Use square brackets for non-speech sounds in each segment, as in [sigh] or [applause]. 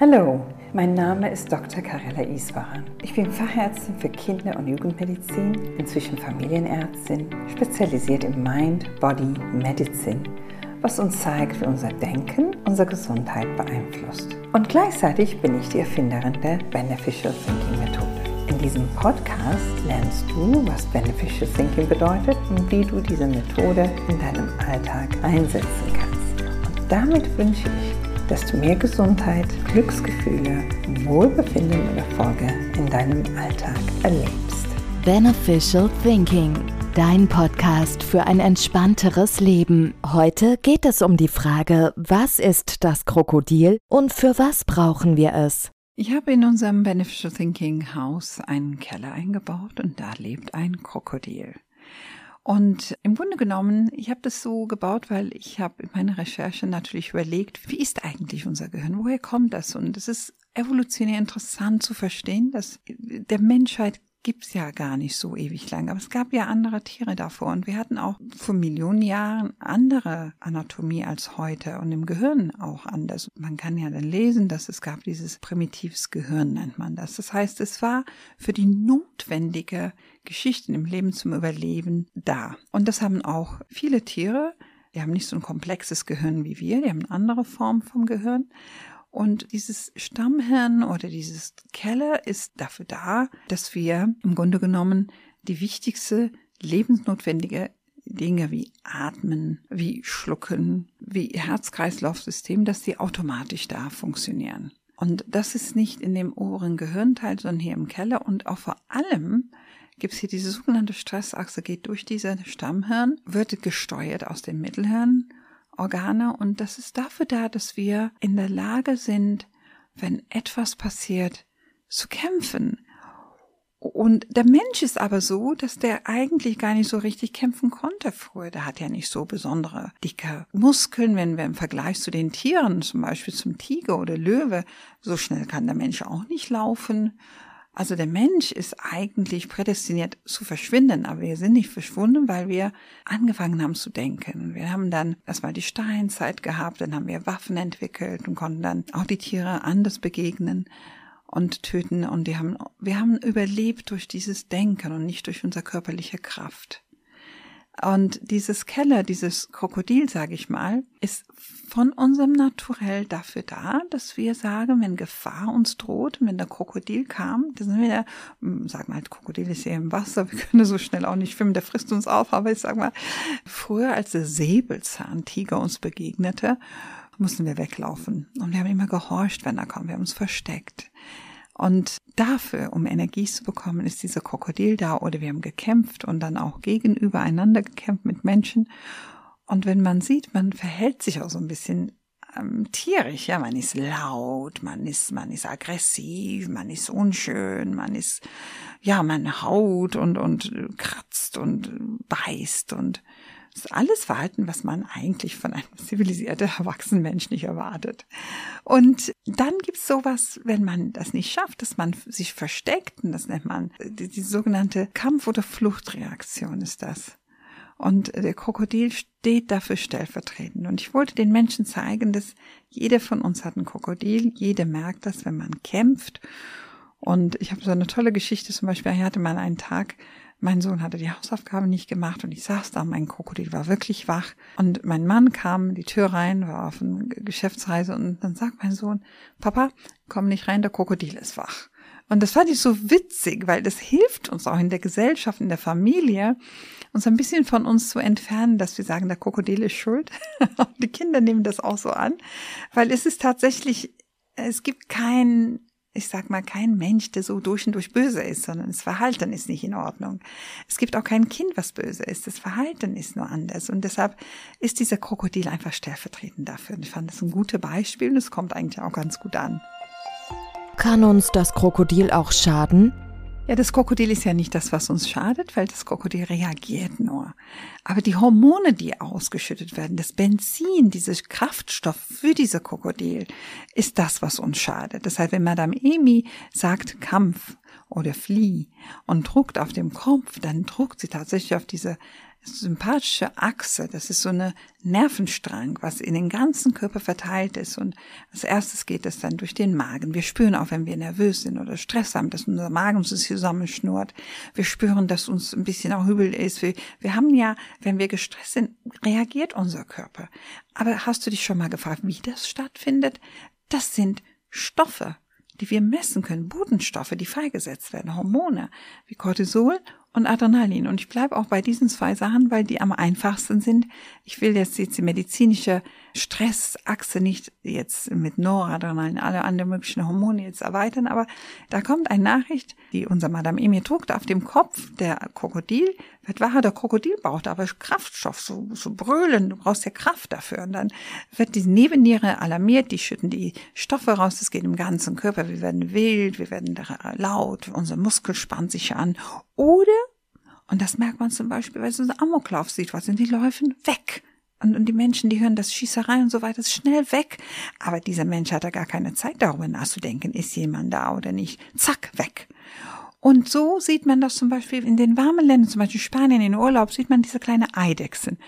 Hallo, mein Name ist Dr. Karella Iswaran. Ich bin Fachärztin für Kinder- und Jugendmedizin, inzwischen Familienärztin, spezialisiert im Mind, Body, Medicine, was uns zeigt, wie unser Denken unsere Gesundheit beeinflusst. Und gleichzeitig bin ich die Erfinderin der Beneficial Thinking Methode. In diesem Podcast lernst du, was Beneficial Thinking bedeutet und wie du diese Methode in deinem Alltag einsetzen kannst. Und damit wünsche ich dass du mehr Gesundheit, Glücksgefühle, Wohlbefinden und Erfolge in deinem Alltag erlebst. Beneficial Thinking, dein Podcast für ein entspannteres Leben. Heute geht es um die Frage, was ist das Krokodil und für was brauchen wir es? Ich habe in unserem Beneficial Thinking Haus einen Keller eingebaut und da lebt ein Krokodil. Und im Grunde genommen, ich habe das so gebaut, weil ich habe in meiner Recherche natürlich überlegt, wie ist eigentlich unser Gehirn? Woher kommt das? Und es ist evolutionär interessant zu verstehen, dass der Menschheit gibt's ja gar nicht so ewig lang. Aber es gab ja andere Tiere davor und wir hatten auch vor Millionen Jahren andere Anatomie als heute und im Gehirn auch anders. Man kann ja dann lesen, dass es gab dieses primitives Gehirn, nennt man das. Das heißt, es war für die notwendige Geschichten im Leben zum Überleben da. Und das haben auch viele Tiere. Die haben nicht so ein komplexes Gehirn wie wir, die haben eine andere Form vom Gehirn. Und dieses Stammhirn oder dieses Keller ist dafür da, dass wir im Grunde genommen die wichtigste lebensnotwendige Dinge wie Atmen, wie Schlucken, wie Herz-Kreislauf-System, dass die automatisch da funktionieren. Und das ist nicht in dem oberen Gehirnteil, sondern hier im Keller und auch vor allem gibt es hier diese sogenannte Stressachse, geht durch diese Stammhirn, wird gesteuert aus dem Mittelhirn Organe und das ist dafür da, dass wir in der Lage sind, wenn etwas passiert, zu kämpfen. Und der Mensch ist aber so, dass der eigentlich gar nicht so richtig kämpfen konnte früher. Der hat ja nicht so besondere dicke Muskeln, wenn wir im Vergleich zu den Tieren, zum Beispiel zum Tiger oder Löwe, so schnell kann der Mensch auch nicht laufen. Also der Mensch ist eigentlich prädestiniert zu verschwinden, aber wir sind nicht verschwunden, weil wir angefangen haben zu denken. Wir haben dann erstmal die Steinzeit gehabt, dann haben wir Waffen entwickelt und konnten dann auch die Tiere anders begegnen und töten und die haben, wir haben überlebt durch dieses Denken und nicht durch unsere körperliche Kraft. Und dieses Keller, dieses Krokodil, sage ich mal, ist von unserem Naturell dafür da, dass wir sagen, wenn Gefahr uns droht, wenn der Krokodil kam, dann sind wir, da, hm, sag mal, Krokodil ist ja im Wasser, wir können so schnell auch nicht schwimmen, der frisst uns auf, aber ich sag mal, früher als der Säbelzahntiger uns begegnete, mussten wir weglaufen. Und wir haben immer gehorcht, wenn er kam, wir haben uns versteckt. Und dafür, um Energie zu bekommen, ist dieser Krokodil da oder wir haben gekämpft und dann auch gegenübereinander gekämpft mit Menschen. Und wenn man sieht, man verhält sich auch so ein bisschen ähm, tierisch, ja, man ist laut, man ist, man ist aggressiv, man ist unschön, man ist, ja, man haut und, und kratzt und beißt und das ist alles Verhalten, was man eigentlich von einem [laughs] zivilisierten, erwachsenen Mensch nicht erwartet. Und dann gibt's sowas, wenn man das nicht schafft, dass man sich versteckt, und das nennt man die, die sogenannte Kampf- oder Fluchtreaktion ist das. Und der Krokodil steht dafür stellvertretend. Und ich wollte den Menschen zeigen, dass jeder von uns hat ein Krokodil. Jeder merkt das, wenn man kämpft. Und ich habe so eine tolle Geschichte. Zum Beispiel, ich hatte mal einen Tag, mein Sohn hatte die Hausaufgabe nicht gemacht und ich saß da, mein Krokodil war wirklich wach. Und mein Mann kam die Tür rein, war auf einer Geschäftsreise und dann sagt mein Sohn, Papa, komm nicht rein, der Krokodil ist wach. Und das fand ich so witzig, weil das hilft uns auch in der Gesellschaft, in der Familie, uns ein bisschen von uns zu entfernen, dass wir sagen, der Krokodil ist schuld. [laughs] die Kinder nehmen das auch so an, weil es ist tatsächlich, es gibt kein ich sag mal, kein Mensch, der so durch und durch böse ist, sondern das Verhalten ist nicht in Ordnung. Es gibt auch kein Kind, was böse ist. Das Verhalten ist nur anders. Und deshalb ist dieser Krokodil einfach stellvertretend dafür. Und ich fand das ein gutes Beispiel und es kommt eigentlich auch ganz gut an. Kann uns das Krokodil auch schaden? Ja, das Krokodil ist ja nicht das, was uns schadet, weil das Krokodil reagiert nur. Aber die Hormone, die ausgeschüttet werden, das Benzin, dieser Kraftstoff für diese Krokodil, ist das, was uns schadet. Das heißt, wenn Madame Emi sagt Kampf oder Flieh und druckt auf dem Kopf, dann druckt sie tatsächlich auf diese sympathische Achse, das ist so eine Nervenstrang, was in den ganzen Körper verteilt ist. Und als erstes geht es dann durch den Magen. Wir spüren auch, wenn wir nervös sind oder Stress haben, dass unser Magen uns zusammenschnurrt. Wir spüren, dass uns ein bisschen auch übel ist. Wir, wir haben ja, wenn wir gestresst sind, reagiert unser Körper. Aber hast du dich schon mal gefragt, wie das stattfindet? Das sind Stoffe, die wir messen können, Botenstoffe, die freigesetzt werden, Hormone wie Cortisol und Adrenalin. Und ich bleibe auch bei diesen zwei Sachen, weil die am einfachsten sind. Ich will jetzt, jetzt die medizinische Stressachse nicht jetzt mit Noradrenalin, alle anderen möglichen Hormone jetzt erweitern, aber da kommt eine Nachricht, die unser Madame Emir druckt auf dem Kopf, der Krokodil, wird wahr, der Krokodil braucht aber Kraftstoff, so, so brüllen, du brauchst ja Kraft dafür. Und dann wird die Nebenniere alarmiert, die schütten die Stoffe raus, das geht im ganzen Körper, wir werden wild, wir werden laut, unser Muskel spannt sich an. Oder, und das merkt man zum Beispiel, weil so ein Amoklauf sieht, was sind die Läufen weg und, und die Menschen, die hören das Schießerei und so weiter, ist schnell weg. Aber dieser Mensch hat da gar keine Zeit, darüber nachzudenken, ist jemand da oder nicht. Zack, weg. Und so sieht man das zum Beispiel in den warmen Ländern, zum Beispiel Spanien in Urlaub, sieht man diese kleine Eidechsen.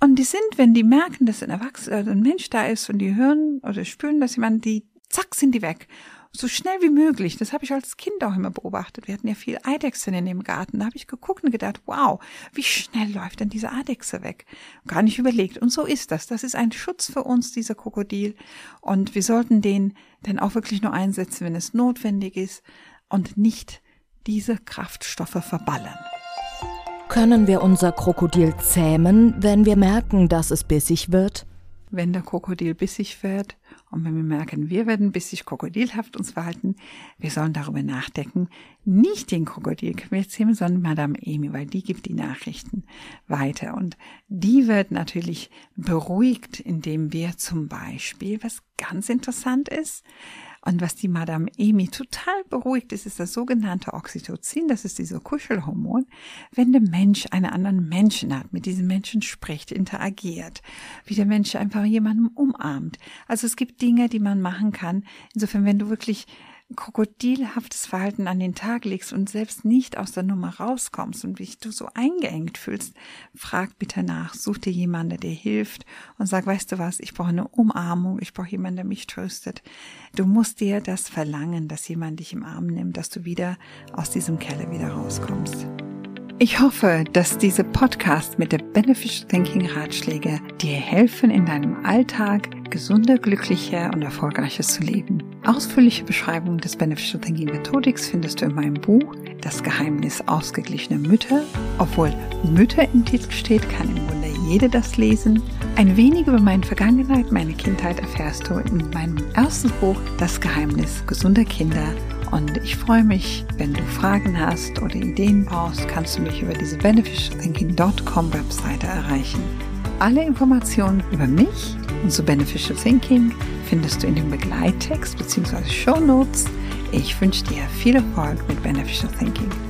Und die sind, wenn die merken, dass ein Erwachsener, also ein Mensch da ist und die hören oder spüren, dass jemand die, zack, sind die weg so schnell wie möglich. Das habe ich als Kind auch immer beobachtet. Wir hatten ja viel Eidechsen in dem Garten. Da habe ich geguckt und gedacht, wow, wie schnell läuft denn diese Eidechse weg? Gar nicht überlegt. Und so ist das. Das ist ein Schutz für uns, dieser Krokodil. Und wir sollten den dann auch wirklich nur einsetzen, wenn es notwendig ist und nicht diese Kraftstoffe verballern. Können wir unser Krokodil zähmen, wenn wir merken, dass es bissig wird? Wenn der Krokodil bissig wird, und wenn wir merken, wir werden bissig krokodilhaft uns verhalten, wir sollen darüber nachdenken, nicht den Krokodil zähmen, sondern Madame Emi, weil die gibt die Nachrichten weiter. Und die wird natürlich beruhigt, indem wir zum Beispiel, was ganz interessant ist, und was die Madame Emi total beruhigt, ist, ist das sogenannte Oxytocin, das ist dieser Kuschelhormon. Wenn der Mensch einen anderen Menschen hat, mit diesem Menschen spricht, interagiert, wie der Mensch einfach jemanden umarmt. Also es gibt Dinge, die man machen kann. Insofern, wenn du wirklich krokodilhaftes Verhalten an den Tag legst und selbst nicht aus der Nummer rauskommst und dich du so eingeengt fühlst, frag bitte nach, such dir jemanden, der dir hilft und sag, weißt du was, ich brauche eine Umarmung, ich brauche jemanden, der mich tröstet. Du musst dir das verlangen, dass jemand dich im Arm nimmt, dass du wieder aus diesem Keller wieder rauskommst. Ich hoffe, dass diese Podcast mit der Beneficial Thinking Ratschläge dir helfen, in deinem Alltag gesunder, glücklicher und erfolgreicher zu leben. Ausführliche Beschreibungen des Beneficial Thinking Methodics findest du in meinem Buch Das Geheimnis ausgeglichener Mütter. Obwohl Mütter im Titel steht, kann im Wunder jede das lesen. Ein wenig über meine Vergangenheit, meine Kindheit erfährst du in meinem ersten Buch Das Geheimnis gesunder Kinder und ich freue mich, wenn du Fragen hast oder Ideen brauchst, kannst du mich über diese beneficialthinking.com Webseite erreichen. Alle Informationen über mich und zu Beneficial Thinking findest du in dem Begleittext bzw. Show Notes. Ich wünsche dir viel Erfolg mit Beneficial Thinking.